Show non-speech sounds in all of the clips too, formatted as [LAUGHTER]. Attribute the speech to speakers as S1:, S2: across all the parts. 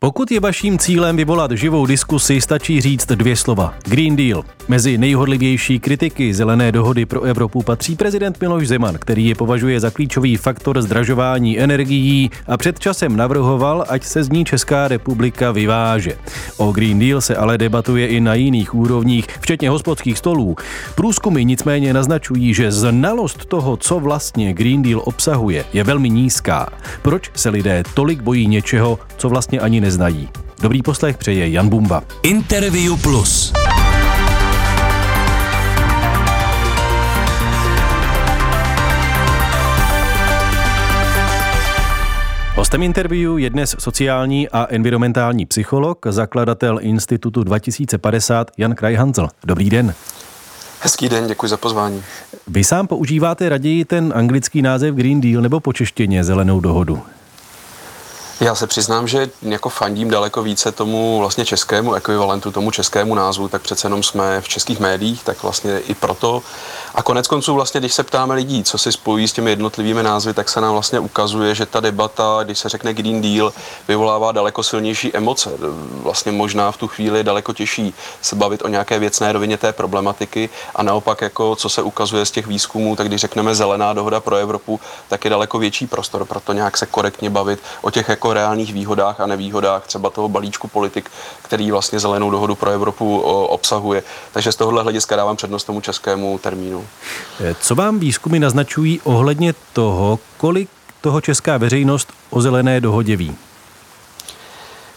S1: Pokud je vaším cílem vyvolat živou diskusi, stačí říct dvě slova. Green Deal. Mezi nejhodlivější kritiky zelené dohody pro Evropu patří prezident Miloš Zeman, který je považuje za klíčový faktor zdražování energií a před časem navrhoval, ať se z ní Česká republika vyváže. O Green Deal se ale debatuje i na jiných úrovních, včetně hospodských stolů. Průzkumy nicméně naznačují, že znalost toho, co vlastně Green Deal obsahuje, je velmi nízká. Proč se lidé tolik bojí něčeho, co vlastně ani neznají? Dobrý poslech přeje Jan Bumba.
S2: Interview Plus.
S1: Hostem interview je dnes sociální a environmentální psycholog, zakladatel Institutu 2050 Jan Krajhancel. Dobrý den.
S3: Hezký den, děkuji za pozvání.
S1: Vy sám používáte raději ten anglický název Green Deal nebo po češtině zelenou dohodu?
S3: Já se přiznám, že jako fandím daleko více tomu vlastně českému ekvivalentu, tomu českému názvu, tak přece jenom jsme v českých médiích, tak vlastně i proto. A konec konců vlastně, když se ptáme lidí, co si spojí s těmi jednotlivými názvy, tak se nám vlastně ukazuje, že ta debata, když se řekne Green Deal, vyvolává daleko silnější emoce. Vlastně možná v tu chvíli daleko těžší se bavit o nějaké věcné rovině té problematiky a naopak, jako co se ukazuje z těch výzkumů, tak když řekneme zelená dohoda pro Evropu, tak je daleko větší prostor pro to nějak se korektně bavit o těch jako reálných výhodách a nevýhodách třeba toho balíčku politik, který vlastně zelenou dohodu pro Evropu obsahuje. Takže z tohohle hlediska dávám přednost tomu českému termínu.
S1: Co vám výzkumy naznačují ohledně toho, kolik toho česká veřejnost o zelené dohodě ví?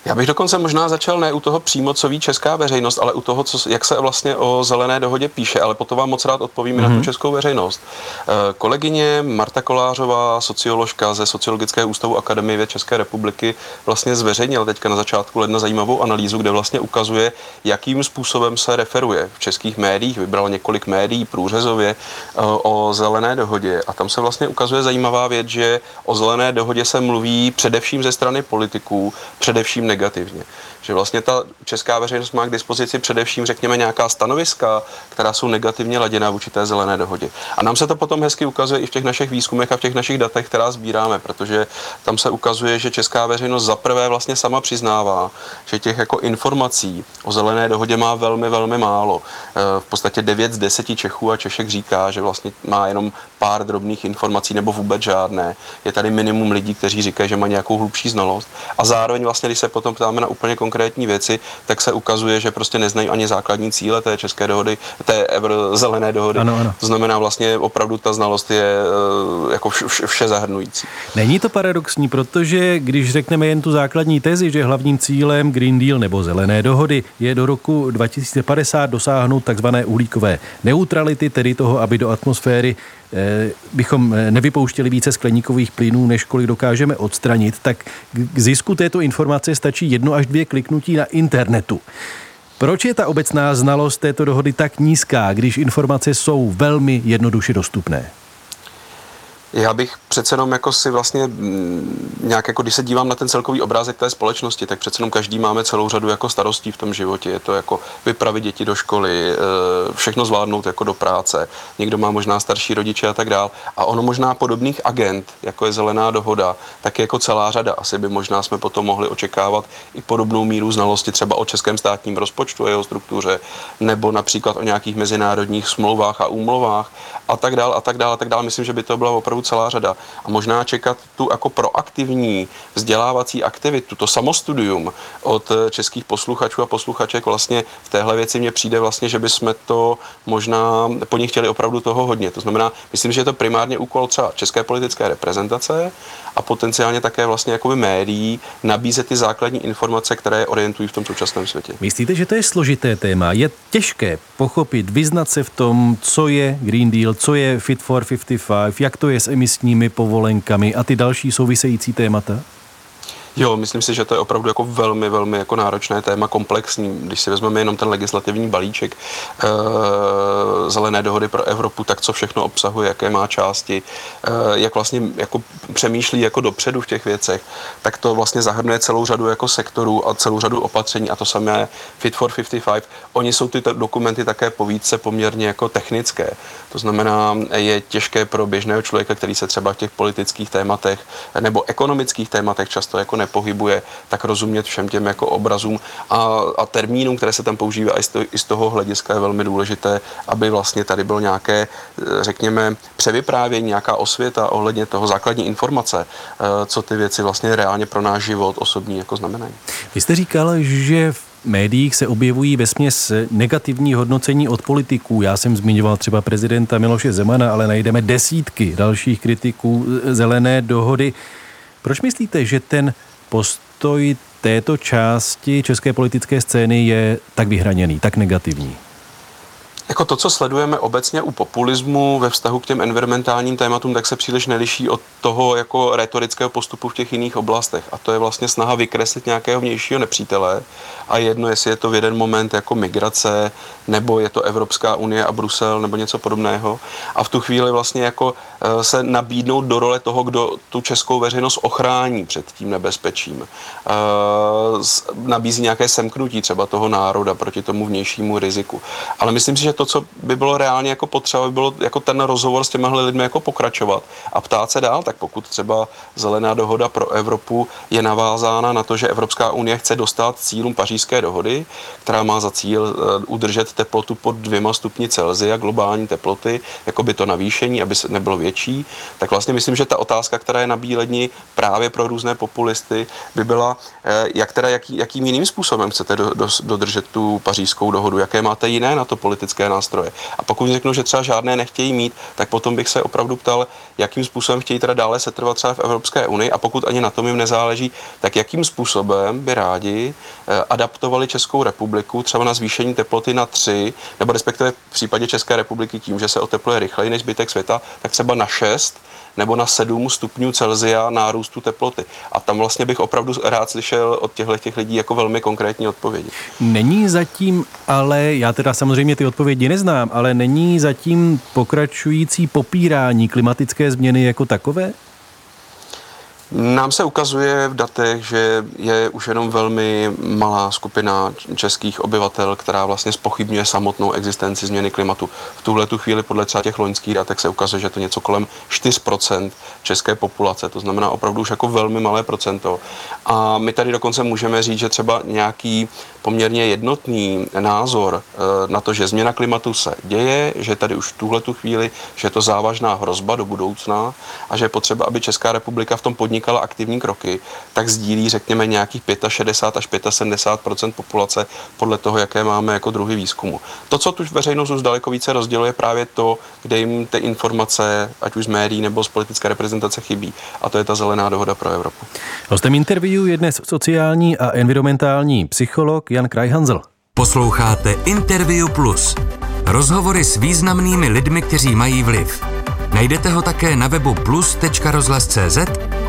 S3: Já bych dokonce možná začal ne u toho přímo, co ví česká veřejnost, ale u toho, co, jak se vlastně o zelené dohodě píše, ale potom vám moc rád odpovím mm-hmm. na tu mhm. českou veřejnost. Eh, kolegyně Marta Kolářová, socioložka ze Sociologického ústavu Akademie věd České republiky, vlastně zveřejnila teďka na začátku ledna zajímavou analýzu, kde vlastně ukazuje, jakým způsobem se referuje v českých médiích. Vybral několik médií průřezově eh, o zelené dohodě a tam se vlastně ukazuje zajímavá věc, že o zelené dohodě se mluví především ze strany politiků, především negativně. Že vlastně ta česká veřejnost má k dispozici především, řekněme, nějaká stanoviska, která jsou negativně laděná vůči té zelené dohodě. A nám se to potom hezky ukazuje i v těch našich výzkumech a v těch našich datech, která sbíráme, protože tam se ukazuje, že česká veřejnost zaprvé vlastně sama přiznává, že těch jako informací o zelené dohodě má velmi, velmi málo. E, v podstatě 9 z 10 Čechů a Češek říká, že vlastně má jenom pár drobných informací nebo vůbec žádné. Je tady minimum lidí, kteří říkají, že má nějakou hlubší znalost. A zároveň vlastně, když se potom ptáme na úplně konkrétní věci, tak se ukazuje, že prostě neznají ani základní cíle té české dohody, té zelené dohody. Ano, ano. To znamená vlastně opravdu ta znalost je eh, jako vše, vše zahrnující.
S1: Není to paradoxní, protože když řekneme jen tu základní tezi, že hlavním cílem Green Deal nebo zelené dohody je do roku 2050 dosáhnout takzvané uhlíkové neutrality, tedy toho, aby do atmosféry bychom eh, nevypouštěli více skleníkových plynů, než kolik dokážeme odstranit, tak k zisku této informace stačí jedno až dvě kliknutí na internetu. Proč je ta obecná znalost této dohody tak nízká, když informace jsou velmi jednoduše dostupné?
S3: Já bych přece jenom jako si vlastně mm, nějak jako, když se dívám na ten celkový obrázek té společnosti, tak přece jenom každý máme celou řadu jako starostí v tom životě. Je to jako vypravit děti do školy, eh, všechno zvládnout jako do práce. Někdo má možná starší rodiče a tak dál. A ono možná podobných agent, jako je zelená dohoda, tak je jako celá řada. Asi by možná jsme potom mohli očekávat i podobnou míru znalosti třeba o českém státním rozpočtu a jeho struktuře, nebo například o nějakých mezinárodních smlouvách a úmluvách a tak dál a tak dál a tak dál. Myslím, že by to byla opravdu opravdu celá řada. A možná čekat tu jako proaktivní vzdělávací aktivitu, to samostudium od českých posluchačů a posluchaček vlastně v téhle věci mně přijde vlastně, že bychom to možná po nich chtěli opravdu toho hodně. To znamená, myslím, že je to primárně úkol třeba české politické reprezentace a potenciálně také vlastně jakoby médií nabízet ty základní informace, které orientují v tom současném světě.
S1: Myslíte, že to je složité téma? Je těžké pochopit, vyznat se v tom, co je Green Deal, co je Fit for 55, jak to je s emisními povolenkami a ty další související témata?
S3: Jo, myslím si, že to je opravdu jako velmi, velmi jako náročné téma, komplexní. Když si vezmeme jenom ten legislativní balíček e, zelené dohody pro Evropu, tak co všechno obsahuje, jaké má části, e, jak vlastně jako přemýšlí jako dopředu v těch věcech, tak to vlastně zahrnuje celou řadu jako sektorů a celou řadu opatření a to samé Fit for 55. Oni jsou ty dokumenty také povídce poměrně jako technické. To znamená, je těžké pro běžného člověka, který se třeba v těch politických tématech nebo ekonomických tématech často jako nepohybuje, tak rozumět všem těm jako obrazům a, a termínům, které se tam používá i z, toho, i z toho hlediska je velmi důležité, aby vlastně tady bylo nějaké, řekněme, převyprávění, nějaká osvěta ohledně toho základní informace, co ty věci vlastně reálně pro náš život osobní jako znamenají.
S1: Vy jste říkal, že v médiích se objevují ve směs negativní hodnocení od politiků. Já jsem zmiňoval třeba prezidenta Miloše Zemana, ale najdeme desítky dalších kritiků zelené dohody. Proč myslíte, že ten postoj této části české politické scény je tak vyhraněný, tak negativní?
S3: Jako to, co sledujeme obecně u populismu ve vztahu k těm environmentálním tématům, tak se příliš neliší od toho jako retorického postupu v těch jiných oblastech. A to je vlastně snaha vykreslit nějakého vnějšího nepřítele a jedno, jestli je to v jeden moment jako migrace, nebo je to Evropská unie a Brusel, nebo něco podobného. A v tu chvíli vlastně jako eh, se nabídnout do role toho, kdo tu českou veřejnost ochrání před tím nebezpečím. Eh, nabízí nějaké semknutí třeba toho národa proti tomu vnějšímu riziku. Ale myslím si, že to, co by bylo reálně jako potřeba, by bylo jako ten rozhovor s těmihle lidmi jako pokračovat a ptát se dál, tak pokud třeba zelená dohoda pro Evropu je navázána na to, že Evropská unie chce dostat cílům pařížské dohody, která má za cíl eh, udržet teplotu pod dvěma stupni Celsia, globální teploty, jako by to navýšení, aby se nebylo větší, tak vlastně myslím, že ta otázka, která je na bíledni právě pro různé populisty, by byla, eh, jak teda, jaký, jakým jiným způsobem chcete do, do, dodržet tu pařížskou dohodu, jaké máte jiné na to politické nástroje. A pokud řeknu, že třeba žádné nechtějí mít, tak potom bych se opravdu ptal, jakým způsobem chtějí teda dále setrvat třeba v Evropské unii a pokud ani na tom jim nezáleží, tak jakým způsobem by rádi eh, adaptovali Českou republiku třeba na zvýšení teploty na 3, nebo respektive v případě České republiky tím, že se otepluje rychleji než zbytek světa, tak třeba na 6 nebo na 7 stupňů Celzia nárůstu teploty. A tam vlastně bych opravdu rád slyšel od těchto těch lidí jako velmi konkrétní odpovědi.
S1: Není zatím, ale já teda samozřejmě ty odpovědi neznám, ale není zatím pokračující popírání klimatické změny jako takové?
S3: Nám se ukazuje v datech, že je už jenom velmi malá skupina českých obyvatel, která vlastně spochybňuje samotnou existenci změny klimatu. V tuhle tu chvíli podle třeba těch loňských datek se ukazuje, že to něco kolem 4% české populace, to znamená opravdu už jako velmi malé procento. A my tady dokonce můžeme říct, že třeba nějaký poměrně jednotný názor eh, na to, že změna klimatu se děje, že tady už v tuhle tu chvíli, že je to závažná hrozba do budoucna a že je potřeba, aby Česká republika v tom podnikala aktivní kroky, tak sdílí, řekněme, nějakých 65 až 75 populace podle toho, jaké máme jako druhy výzkumu. To, co tu veřejnost už daleko více rozděluje, právě to, kde jim ty informace, ať už z médií nebo z politické reprezentace, chybí. A to je ta zelená dohoda pro Evropu.
S1: Hostem interview je dnes sociální a environmentální psycholog Jan Krajhanzel.
S2: Posloucháte Interview Plus. Rozhovory s významnými lidmi, kteří mají vliv. Najdete ho také na webu plus.rozhlas.cz,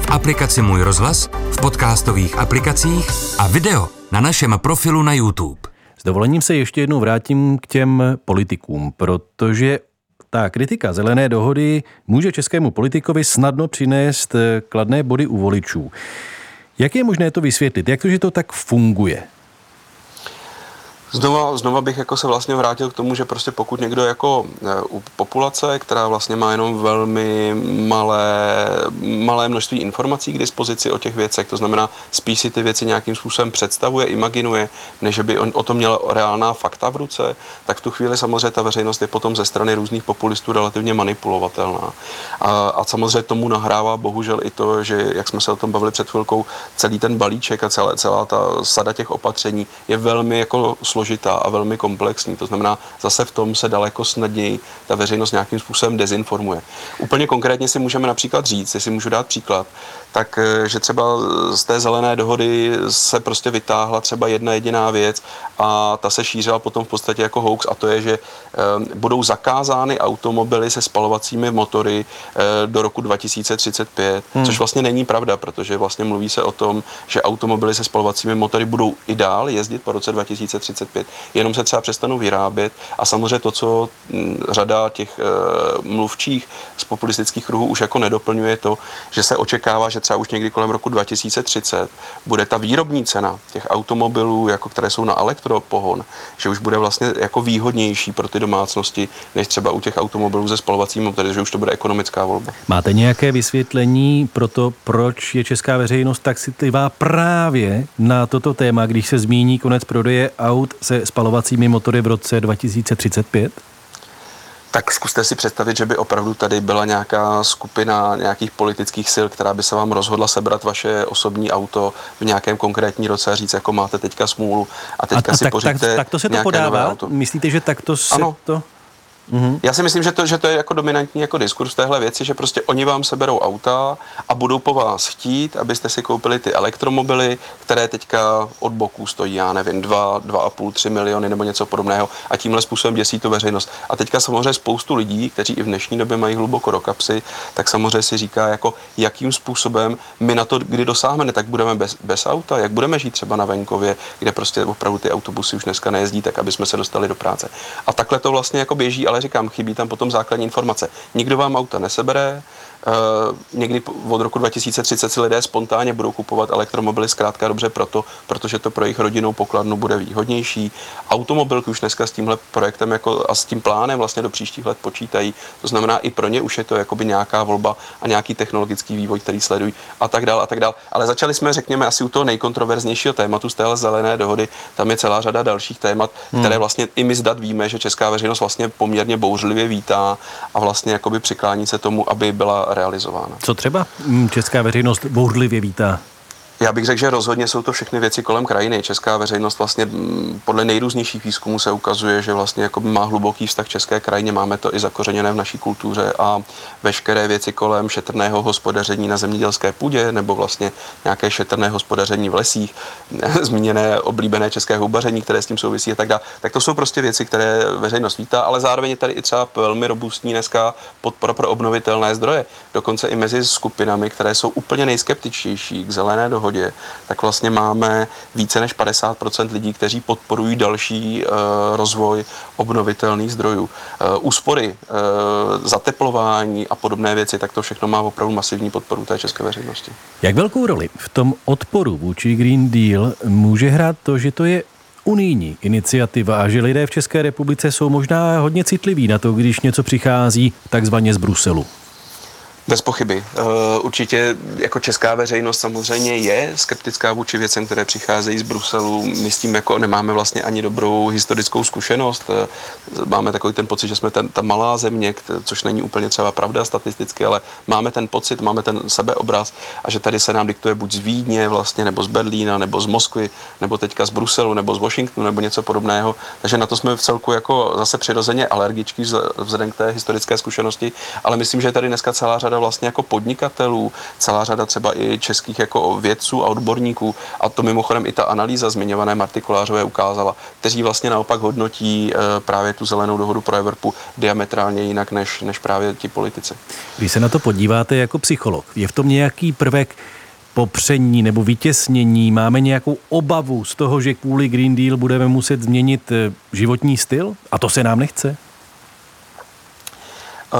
S2: v aplikaci Můj rozhlas, v podcastových aplikacích a video na našem profilu na YouTube.
S1: S dovolením se ještě jednou vrátím k těm politikům, protože ta kritika zelené dohody může českému politikovi snadno přinést kladné body u voličů. Jak je možné to vysvětlit? Jak to, že to tak funguje?
S3: Znova, znova bych jako se vlastně vrátil k tomu, že prostě pokud někdo jako e, u populace, která vlastně má jenom velmi malé, malé množství informací k dispozici o těch věcech, to znamená spíš si ty věci nějakým způsobem představuje, imaginuje, než by on o tom měl reálná fakta v ruce, tak v tu chvíli samozřejmě ta veřejnost je potom ze strany různých populistů relativně manipulovatelná. A, a samozřejmě tomu nahrává bohužel i to, že jak jsme se o tom bavili před chvilkou, celý ten balíček a celá, celá ta sada těch opatření je velmi jako složitý složitá a velmi komplexní. To znamená, zase v tom se daleko snadněji ta veřejnost nějakým způsobem dezinformuje. Úplně konkrétně si můžeme například říct, jestli můžu dát příklad, tak eh, že třeba z té zelené dohody se prostě vytáhla třeba jedna jediná věc a ta se šířila potom v podstatě jako hoax a to je, že eh, budou zakázány automobily se spalovacími motory eh, do roku 2035, hmm. což vlastně není pravda, protože vlastně mluví se o tom, že automobily se spalovacími motory budou i dál jezdit po roce 2035 2035, jenom se třeba přestanou vyrábět a samozřejmě to, co mm, řada těch mluvčích z populistických kruhů už jako nedoplňuje to, že se očekává, že třeba už někdy kolem roku 2030 bude ta výrobní cena těch automobilů, jako které jsou na elektropohon, že už bude vlastně jako výhodnější pro ty domácnosti, než třeba u těch automobilů ze spalovacím motory, že už to bude ekonomická volba.
S1: Máte nějaké vysvětlení pro to, proč je česká veřejnost tak citlivá právě na toto téma, když se zmíní konec prodeje aut se spalovacími motory v roce 2035?
S3: Tak zkuste si představit, že by opravdu tady byla nějaká skupina nějakých politických sil, která by se vám rozhodla sebrat vaše osobní auto v nějakém konkrétní roce a říct, jako máte teďka smůlu a teďka
S1: a, a
S3: si
S1: tak,
S3: poříďte
S1: tak, tak to se to podává? Myslíte, že takto se ano. to...
S3: Mm-hmm. Já si myslím, že to, že to je jako dominantní jako diskurs téhle věci, že prostě oni vám seberou auta a budou po vás chtít, abyste si koupili ty elektromobily, které teďka od boku stojí, já nevím, 2, 2,5, 3 miliony nebo něco podobného a tímhle způsobem děsí to veřejnost. A teďka samozřejmě spoustu lidí, kteří i v dnešní době mají hluboko do kapsy, tak samozřejmě si říká, jako jakým způsobem my na to, kdy dosáhneme, tak budeme bez, bez auta, jak budeme žít třeba na venkově, kde prostě opravdu ty autobusy už dneska nejezdí, tak aby jsme se dostali do práce. A takhle to vlastně jako běží, ale říkám, chybí tam potom základní informace. Nikdo vám auta nesebere, někdy od roku 2030 si lidé spontánně budou kupovat elektromobily zkrátka dobře proto, protože to pro jejich rodinnou pokladnu bude výhodnější. Automobilky už dneska s tímhle projektem jako a s tím plánem vlastně do příštích let počítají. To znamená, i pro ně už je to jakoby nějaká volba a nějaký technologický vývoj, který sledují a tak dál a tak dál. Ale začali jsme, řekněme, asi u toho nejkontroverznějšího tématu z téhle zelené dohody. Tam je celá řada dalších témat, hmm. které vlastně i my zdat víme, že česká veřejnost vlastně poměrně bouřlivě vítá a vlastně jakoby přiklání se tomu, aby byla realizována.
S1: Co třeba mm, česká veřejnost bouřlivě vítá?
S3: Já bych řekl, že rozhodně jsou to všechny věci kolem krajiny. Česká veřejnost vlastně mm, podle nejrůznějších výzkumů se ukazuje, že vlastně jako má hluboký vztah české krajině. Máme to i zakořeněné v naší kultuře a veškeré věci kolem šetrného hospodaření na zemědělské půdě nebo vlastně nějaké šetrné hospodaření v lesích, [LAUGHS] zmíněné oblíbené české houbaření, které s tím souvisí a tak dále. Tak to jsou prostě věci, které veřejnost vítá, ale zároveň je tady i třeba velmi robustní dneska podpora pro obnovitelné zdroje. Dokonce i mezi skupinami, které jsou úplně nejskeptičtější k zelené dohodě dohodě, tak vlastně máme více než 50% lidí, kteří podporují další uh, rozvoj obnovitelných zdrojů. Uh, úspory, uh, zateplování a podobné věci, tak to všechno má opravdu masivní podporu té české veřejnosti.
S1: Jak velkou roli v tom odporu vůči Green Deal může hrát to, že to je unijní iniciativa a že lidé v České republice jsou možná hodně citliví na to, když něco přichází takzvaně z Bruselu?
S3: Bez pochyby. Eh, určitě jako česká veřejnost samozřejmě je skeptická vůči věcem, které přicházejí z Bruselu. My s tím jako nemáme vlastně ani dobrou historickou zkušenost. Eh, máme takový ten pocit, že jsme ten, ta malá země, což není úplně třeba pravda statisticky, ale máme ten pocit, máme ten sebeobraz a že tady se nám diktuje buď z Vídně vlastně, nebo z Berlína, nebo z Moskvy, nebo teďka z Bruselu, nebo z Washingtonu, nebo něco podobného. Takže na to jsme v celku jako zase přirozeně alergičtí vzhledem k té historické zkušenosti, ale myslím, že tady dneska celá řada vlastně jako podnikatelů, celá řada třeba i českých jako vědců a odborníků a to mimochodem i ta analýza zmiňované Marty Kolářové ukázala, kteří vlastně naopak hodnotí eh, právě tu zelenou dohodu pro Evropu diametrálně jinak než, než právě ti politici.
S1: Když se na to podíváte jako psycholog, je v tom nějaký prvek popření nebo vytěsnění? Máme nějakou obavu z toho, že kvůli Green Deal budeme muset změnit eh, životní styl? A to se nám nechce?
S3: Uh,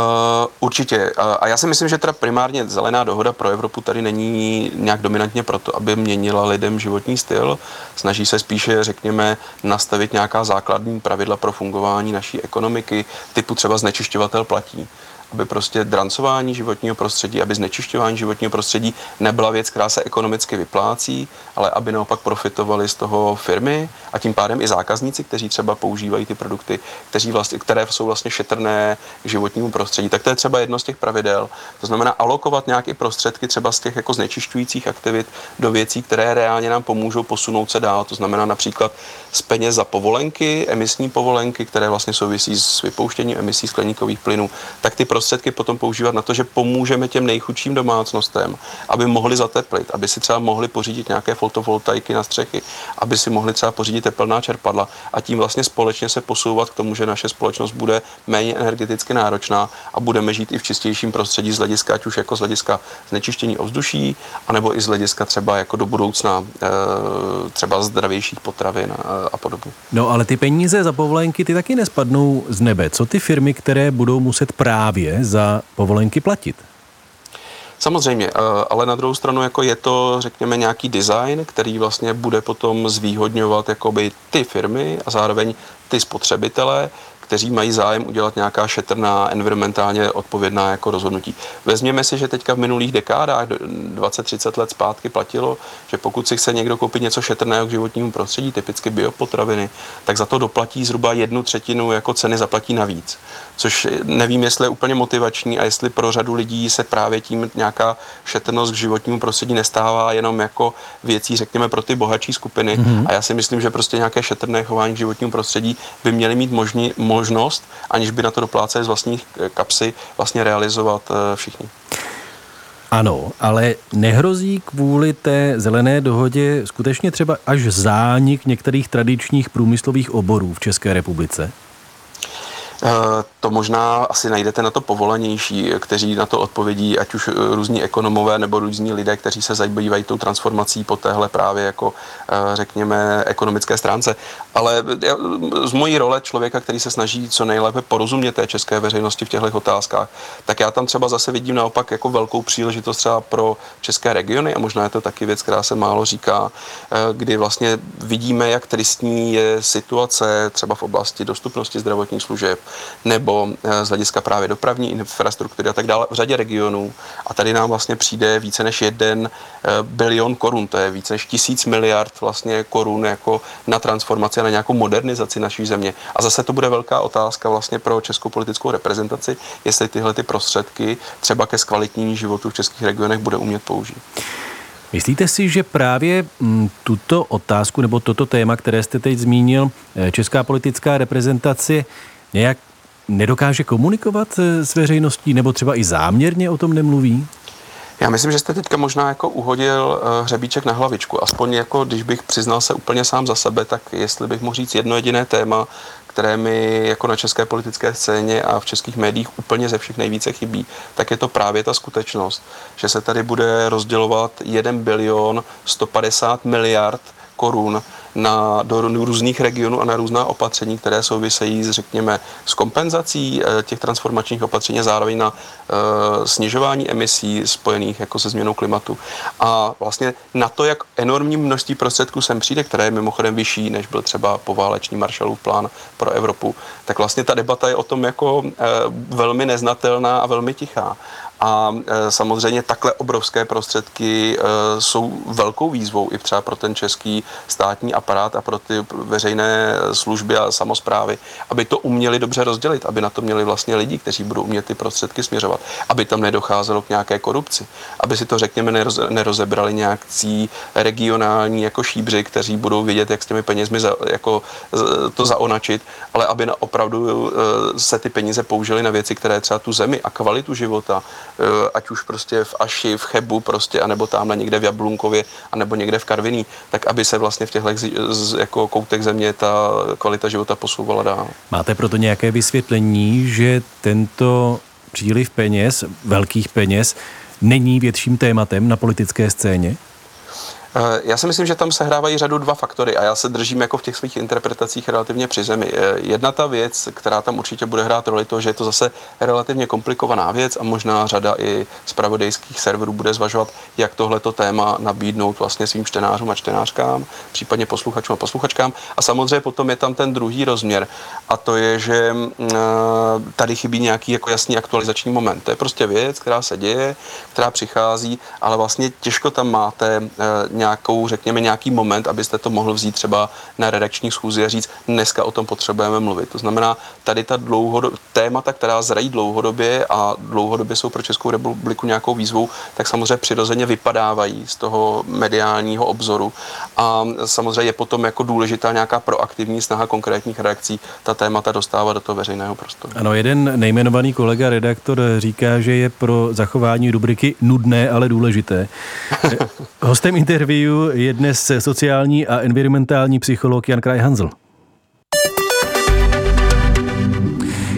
S3: určitě. Uh, a já si myslím, že teda primárně zelená dohoda pro Evropu tady není nějak dominantně proto, aby měnila lidem životní styl. Snaží se spíše, řekněme, nastavit nějaká základní pravidla pro fungování naší ekonomiky, typu třeba znečišťovatel platí aby prostě drancování životního prostředí, aby znečišťování životního prostředí nebyla věc, která se ekonomicky vyplácí, ale aby naopak profitovali z toho firmy a tím pádem i zákazníci, kteří třeba používají ty produkty, kteří vlastně, které jsou vlastně šetrné k životnímu prostředí. Tak to je třeba jedno z těch pravidel. To znamená alokovat nějaké prostředky třeba z těch jako znečišťujících aktivit do věcí, které reálně nám pomůžou posunout se dál. To znamená například z peněz za povolenky, emisní povolenky, které vlastně souvisí s vypouštěním emisí skleníkových plynů, tak ty prostředky prostředky potom používat na to, že pomůžeme těm nejchudším domácnostem, aby mohli zateplit, aby si třeba mohli pořídit nějaké fotovoltaiky na střechy, aby si mohli třeba pořídit teplná čerpadla a tím vlastně společně se posouvat k tomu, že naše společnost bude méně energeticky náročná a budeme žít i v čistějším prostředí z hlediska, ať už jako z hlediska znečištění ovzduší, anebo i z hlediska třeba jako do budoucna eh, třeba zdravějších potravin a podobně.
S1: No ale ty peníze za povolenky ty taky nespadnou z nebe. Co ty firmy, které budou muset právě za povolenky platit?
S3: Samozřejmě, eh, ale na druhou stranu jako je to, řekněme, nějaký design, který vlastně bude potom zvýhodňovat jakoby ty firmy a zároveň ty spotřebitele, kteří mají zájem udělat nějaká šetrná, environmentálně odpovědná jako rozhodnutí. Vezměme si, že teďka v minulých dekádách, 20-30 let zpátky platilo, že pokud si chce někdo koupit něco šetrného k životnímu prostředí, typicky biopotraviny, tak za to doplatí zhruba jednu třetinu jako ceny zaplatí navíc. Což nevím, jestli je úplně motivační a jestli pro řadu lidí se právě tím nějaká šetrnost k životnímu prostředí nestává jenom jako věcí, řekněme, pro ty bohatší skupiny. Mm-hmm. A já si myslím, že prostě nějaké šetrné chování k životnímu prostředí by měly mít možný, možnost, aniž by na to dopláceli z vlastních kapsy, vlastně realizovat eh, všichni.
S1: Ano, ale nehrozí kvůli té zelené dohodě skutečně třeba až zánik některých tradičních průmyslových oborů v České republice?
S3: Eh, to možná asi najdete na to povolanější, kteří na to odpovědí, ať už eh, různí ekonomové nebo různí lidé, kteří se zabývají tou transformací po téhle právě jako eh, řekněme ekonomické stránce. Ale z mojí role člověka, který se snaží co nejlépe porozumět té české veřejnosti v těchto otázkách, tak já tam třeba zase vidím naopak jako velkou příležitost třeba pro české regiony a možná je to taky věc, která se málo říká, kdy vlastně vidíme, jak tristní je situace třeba v oblasti dostupnosti zdravotních služeb, nebo eh, z hlediska právě dopravní infrastruktury a tak dále v řadě regionů. A tady nám vlastně přijde více než jeden eh, bilion korun, to je více než tisíc miliard vlastně korun jako na transformaci a na nějakou modernizaci naší země. A zase to bude velká otázka vlastně pro českou politickou reprezentaci, jestli tyhle ty prostředky třeba ke zkvalitnění životu v českých regionech bude umět použít.
S1: Myslíte si, že právě mm, tuto otázku nebo toto téma, které jste teď zmínil, eh, česká politická reprezentace nějak nedokáže komunikovat eh, s veřejností nebo třeba i záměrně o tom nemluví?
S3: Já myslím, že jste teďka možná jako uhodil uh, hřebíček na hlavičku. Aspoň jako, když bych přiznal se úplně sám za sebe, tak jestli bych mohl říct jedno jediné téma, které mi jako na české politické scéně a v českých médiích úplně ze všech nejvíce chybí, tak je to právě ta skutečnost, že se tady bude rozdělovat 1 bilion 150 miliard korun na, do různých regionů a na různá opatření, které souvisejí, řekněme, s kompenzací eh, těch transformačních opatření a zároveň na uh, snižování emisí spojených jako se změnou klimatu. A vlastně na to, jak enormní množství prostředků sem přijde, které je mimochodem vyšší, než byl třeba poválečný Marshallův plán pro Evropu, tak vlastně ta debata je o tom jako uh, velmi neznatelná a velmi tichá. A e, samozřejmě takhle obrovské prostředky e, jsou velkou výzvou i třeba pro ten český státní aparát a pro ty veřejné služby a samozprávy, aby to uměli dobře rozdělit, aby na to měli vlastně lidi, kteří budou umět ty prostředky směřovat, aby tam nedocházelo k nějaké korupci, aby si to, řekněme, nerozebrali nějakcí regionální jako šíbři, kteří budou vědět, jak s těmi penězmi za, jako to zaonačit, ale aby na opravdu e, se ty peníze použily na věci, které třeba tu zemi a kvalitu života ať už prostě v Aši, v Chebu prostě, anebo tamhle někde v Jablunkově, anebo někde v Karviní, tak aby se vlastně v těchto jako koutech země ta kvalita života posouvala dál.
S1: Máte proto nějaké vysvětlení, že tento příliv peněz, velkých peněz, není větším tématem na politické scéně?
S3: Eh, já si myslím, že tam se hrávají řadu dva faktory a já se držím jako v těch svých interpretacích relativně při zemi. Eh, jedna ta věc, která tam určitě bude hrát roli, to, že je to zase relativně komplikovaná věc a možná řada i zpravodajských serverů bude zvažovat, jak tohleto téma nabídnout vlastně svým čtenářům a čtenářkám, případně posluchačům a posluchačkám. A samozřejmě potom je tam ten druhý rozměr a to je, že mm, eh, tady chybí nějaký jako jasný aktualizační moment. To je prostě věc, která se děje, která přichází, ale vlastně těžko tam máte nějakou, řekněme, nějaký moment, abyste to mohl vzít třeba na redakční schůzi a říct, dneska o tom potřebujeme mluvit. To znamená, tady ta dlouhodob, témata, která zrají dlouhodobě a dlouhodobě jsou pro Českou republiku nějakou výzvou, tak samozřejmě přirozeně vypadávají z toho mediálního obzoru. A samozřejmě je potom jako důležitá nějaká proaktivní snaha konkrétních reakcí ta témata dostávat do toho veřejného prostoru.
S1: Ano, jeden nejmenovaný kolega, redaktor, říká, že je pro zachování rubriky nudné, ale důležité. [LAUGHS] Hostem interview je dnes sociální a environmentální psycholog Jan Kraj.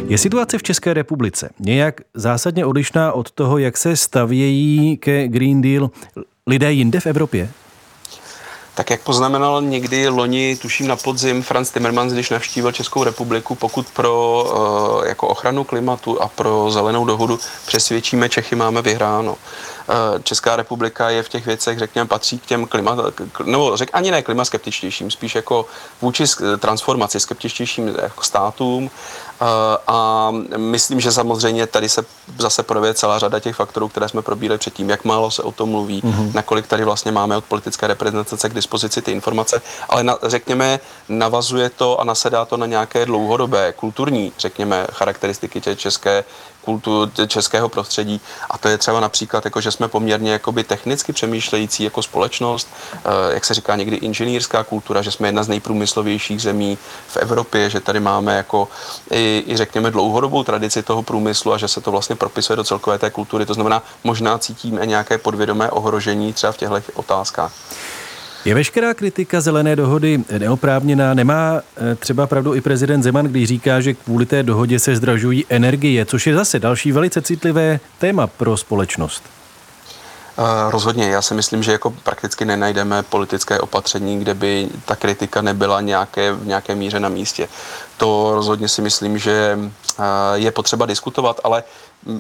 S1: Je situace v České republice nějak zásadně odlišná od toho, jak se stavějí ke Green Deal lidé jinde v Evropě?
S3: Tak jak poznamenal někdy loni, tuším na podzim, Franz Timmermans, když navštívil Českou republiku, pokud pro uh, jako ochranu klimatu a pro zelenou dohodu přesvědčíme Čechy, máme vyhráno. Uh, Česká republika je v těch věcech, řekněme, patří k těm klima, nebo řek, ani ne klima skeptičtějším, spíš jako vůči transformaci skeptičtějším jako státům Eh, a myslím, že samozřejmě tady se zase projevuje celá řada těch faktorů, které jsme probírali předtím, jak málo se o tom mluví, mm-hmm. nakolik tady vlastně máme od politické reprezentace k dispozici ty informace, ale na, řekněme, navazuje to a nasedá to na nějaké dlouhodobé kulturní, řekněme, charakteristiky tě české kultu českého prostředí a to je třeba například, jako, že jsme poměrně jakoby technicky přemýšlející jako společnost, eh, jak se říká někdy inženýrská kultura, že jsme jedna z nejprůmyslovějších zemí v Evropě, že tady máme jako i, i řekněme dlouhodobou tradici toho průmyslu a že se to vlastně propisuje do celkové té kultury. To znamená, možná cítíme nějaké podvědomé ohrožení třeba v těchto otázkách.
S1: Je veškerá kritika zelené dohody neoprávněná? Nemá eh, třeba pravdu i prezident Zeman, když říká, že kvůli té dohodě se zdražují energie, což je zase další velice citlivé téma pro společnost?
S3: Uh, rozhodně, já si myslím, že jako prakticky nenajdeme politické opatření, kde by ta kritika nebyla nějaké, v nějaké míře na místě. To rozhodně si myslím, že uh, je potřeba diskutovat, ale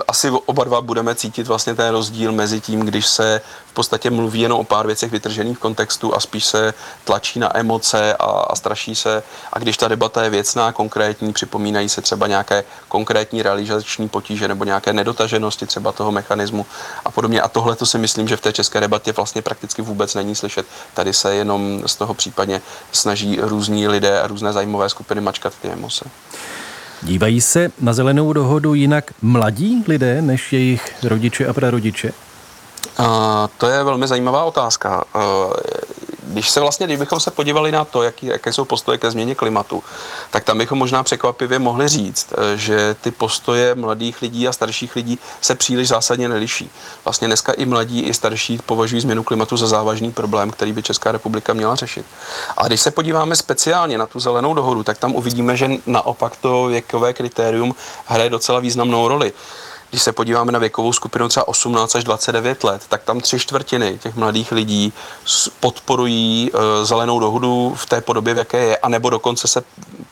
S3: asi oba dva budeme cítit vlastně ten rozdíl mezi tím, když se v podstatě mluví jenom o pár věcech vytržených v kontextu a spíš se tlačí na emoce a, a straší se. A když ta debata je věcná, konkrétní, připomínají se třeba nějaké konkrétní realizační potíže nebo nějaké nedotaženosti třeba toho mechanismu a podobně. A tohle to si myslím, že v té české debatě vlastně prakticky vůbec není slyšet. Tady se jenom z toho případně snaží různí lidé a různé zájmové skupiny mačkat ty emoce.
S1: Dívají se na zelenou dohodu jinak mladí lidé než jejich rodiče a prarodiče?
S3: Uh, to je velmi zajímavá otázka. Uh, když se vlastně, kdybychom se podívali na to, jaký, jaké jsou postoje ke změně klimatu, tak tam bychom možná překvapivě mohli říct, eh, že ty postoje mladých lidí a starších lidí se příliš zásadně neliší. Vlastně dneska i mladí, i starší považují změnu klimatu za závažný problém, který by Česká republika měla řešit. A když se podíváme speciálně na tu zelenou dohodu, tak tam uvidíme, že naopak to věkové kritérium hraje docela významnou roli. Když se podíváme na věkovou skupinu třeba 18 až 29 let, tak tam tři čtvrtiny těch mladých lidí podporují uh, zelenou dohodu v té podobě, v jaké je, anebo dokonce se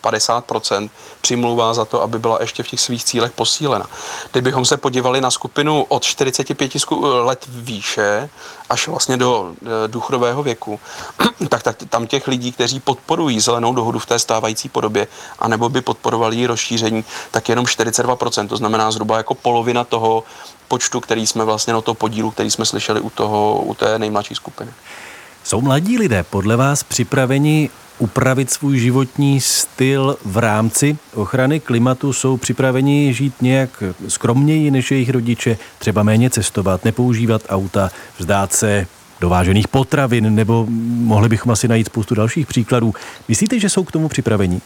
S3: 50% přimlouvá za to, aby byla ještě v těch svých cílech posílena. Kdybychom se podívali na skupinu od 45 let výše až vlastně do e, důchodového věku, [CLEARS THROAT] tak, tak tam těch lidí, kteří podporují zelenou dohodu v té stávající podobě, anebo by podporovali rozšíření, tak jenom 42%, to znamená zhruba jako polovina toho počtu, který jsme vlastně, no to podílu, který jsme slyšeli u, toho, u té nejmladší skupiny.
S1: Jsou mladí lidé podle vás připraveni upravit svůj životní styl v rámci ochrany klimatu, jsou připraveni žít nějak skromněji než jejich rodiče, třeba méně cestovat, nepoužívat auta, vzdát se dovážených potravin, nebo mohli bychom asi najít spoustu dalších příkladů. Myslíte, že jsou k tomu připraveni?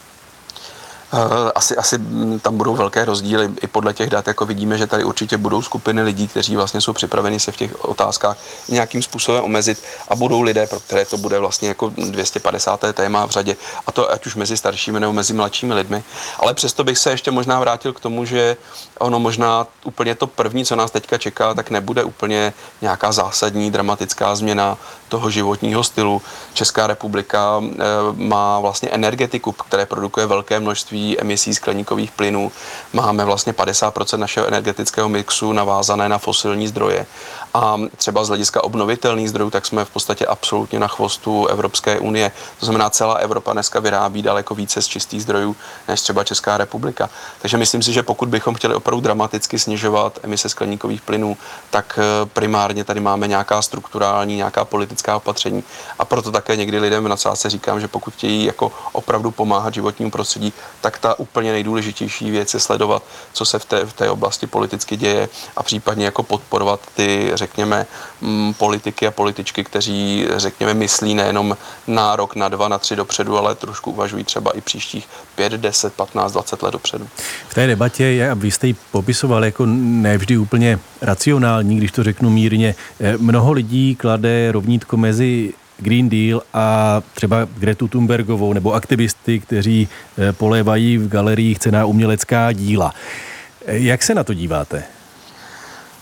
S3: Eh, asi, asi tam budou velké rozdíly i podle těch dat, jako vidíme, že tady určitě budou skupiny lidí, kteří vlastně jsou připraveni se v těch otázkách nějakým způsobem omezit a budou lidé, pro které to bude vlastně jako 250. téma v řadě a to ať už mezi staršími nebo mezi mladšími lidmi. Ale přesto bych se ještě možná vrátil k tomu, že ono možná úplně to první, co nás teďka čeká, tak nebude úplně nějaká zásadní dramatická změna toho životního stylu. Česká republika eh, má vlastně energetiku, které produkuje velké množství emisí skleníkových plynů. Máme vlastně 50% našeho energetického mixu navázané na fosilní zdroje. A třeba z hlediska obnovitelných zdrojů, tak jsme v podstatě absolutně na chvostu Evropské unie. To znamená, celá Evropa dneska vyrábí daleko více z čistých zdrojů než třeba Česká republika. Takže myslím si, že pokud bychom chtěli opravdu dramaticky snižovat emise skleníkových plynů, tak eh, primárně tady máme nějaká strukturální, nějaká politická opatření. A proto také někdy lidem v nadsázce říkám, že pokud chtějí jako opravdu pomáhat životnímu prostředí, tak ta úplně nejdůležitější věc je sledovat, co se v té, v té oblasti politicky děje a případně jako podporovat ty, řekněme, mm, politiky a političky, kteří, řekněme, myslí nejenom na rok, na dva, na tři dopředu, ale trošku uvažují třeba i příštích 5, 10, 15, 20 let dopředu.
S1: V té debatě je, a vy jste ji popisoval jako nevždy úplně racionální, když to řeknu mírně, eh, mnoho lidí klade rovnítko mezi Green Deal a třeba Gretu Thunbergovou nebo aktivisty, kteří eh, polévají v galeriích cená umělecká díla. Eh, jak se na to díváte?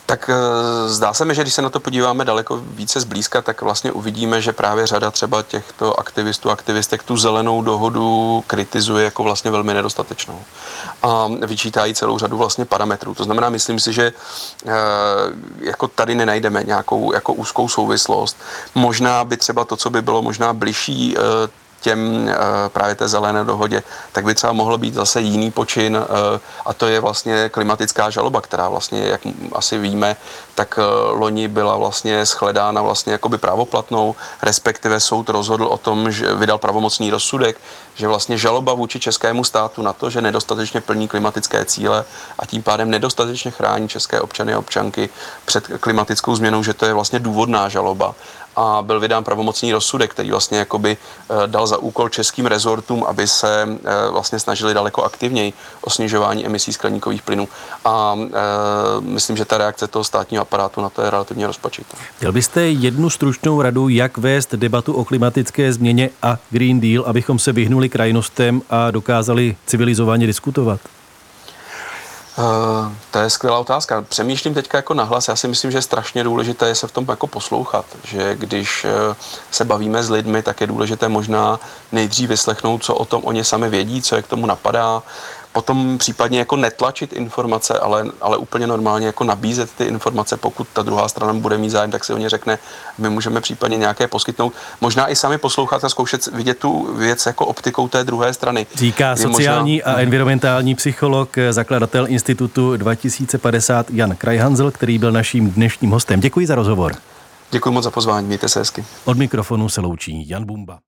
S3: Tak eh, zdá se mi, že když se na to podíváme daleko více zblízka, tak vlastně uvidíme, že právě řada třeba těchto aktivistů, aktivistek tu zelenou dohodu kritizuje jako vlastně velmi nedostatečnou. A vyčítají celou řadu vlastně parametrů. To znamená, myslím si, že eh, jako tady nenajdeme nějakou jako úzkou souvislost. Možná by třeba to, co by bylo možná bližší eh, těm eh, právě té zelené dohodě, tak by třeba mohl být zase jiný počin eh, a to je vlastně klimatická žaloba, která vlastně, jak asi víme, tak eh, loni byla vlastně shledána vlastně jakoby právoplatnou, respektive soud rozhodl o tom, že vydal pravomocný rozsudek, že vlastně žaloba vůči českému státu na to, že nedostatečně plní klimatické cíle a tím pádem nedostatečně chrání české občany a občanky před klimatickou změnou, že to je vlastně důvodná žaloba a byl vydán pravomocný rozsudek, který vlastně jakoby eh, dal za úkol českým rezortům, aby se eh, vlastně snažili daleko aktivněji o snižování emisí skleníkových plynů. A e, myslím, že ta reakce toho státního aparátu na to je relativně rozpačitá.
S1: Měl byste jednu stručnou radu, jak vést debatu o klimatické změně a Green Deal, abychom se vyhnuli krajnostem a dokázali civilizovaně diskutovat?
S3: Uh, to je skvělá otázka. Přemýšlím teďka jako nahlas. Já si myslím, že je strašně důležité se v tom jako poslouchat. Že když uh, se bavíme s lidmi, tak je důležité možná nejdřív vyslechnout, co o tom oni sami vědí, co je k tomu napadá, potom případně jako netlačit informace, ale, ale úplně normálně jako nabízet ty informace, pokud ta druhá strana bude mít zájem, tak si o ně řekne, my můžeme případně nějaké poskytnout. Možná i sami poslouchat a zkoušet vidět tu věc jako optikou té druhé strany.
S1: Říká sociální možná... a environmentální psycholog, zakladatel Institutu 2050 Jan Krajhanzel, který byl naším dnešním hostem. Děkuji za rozhovor.
S3: Děkuji moc za pozvání, mějte se hezky.
S1: Od mikrofonu se loučí Jan Bumba.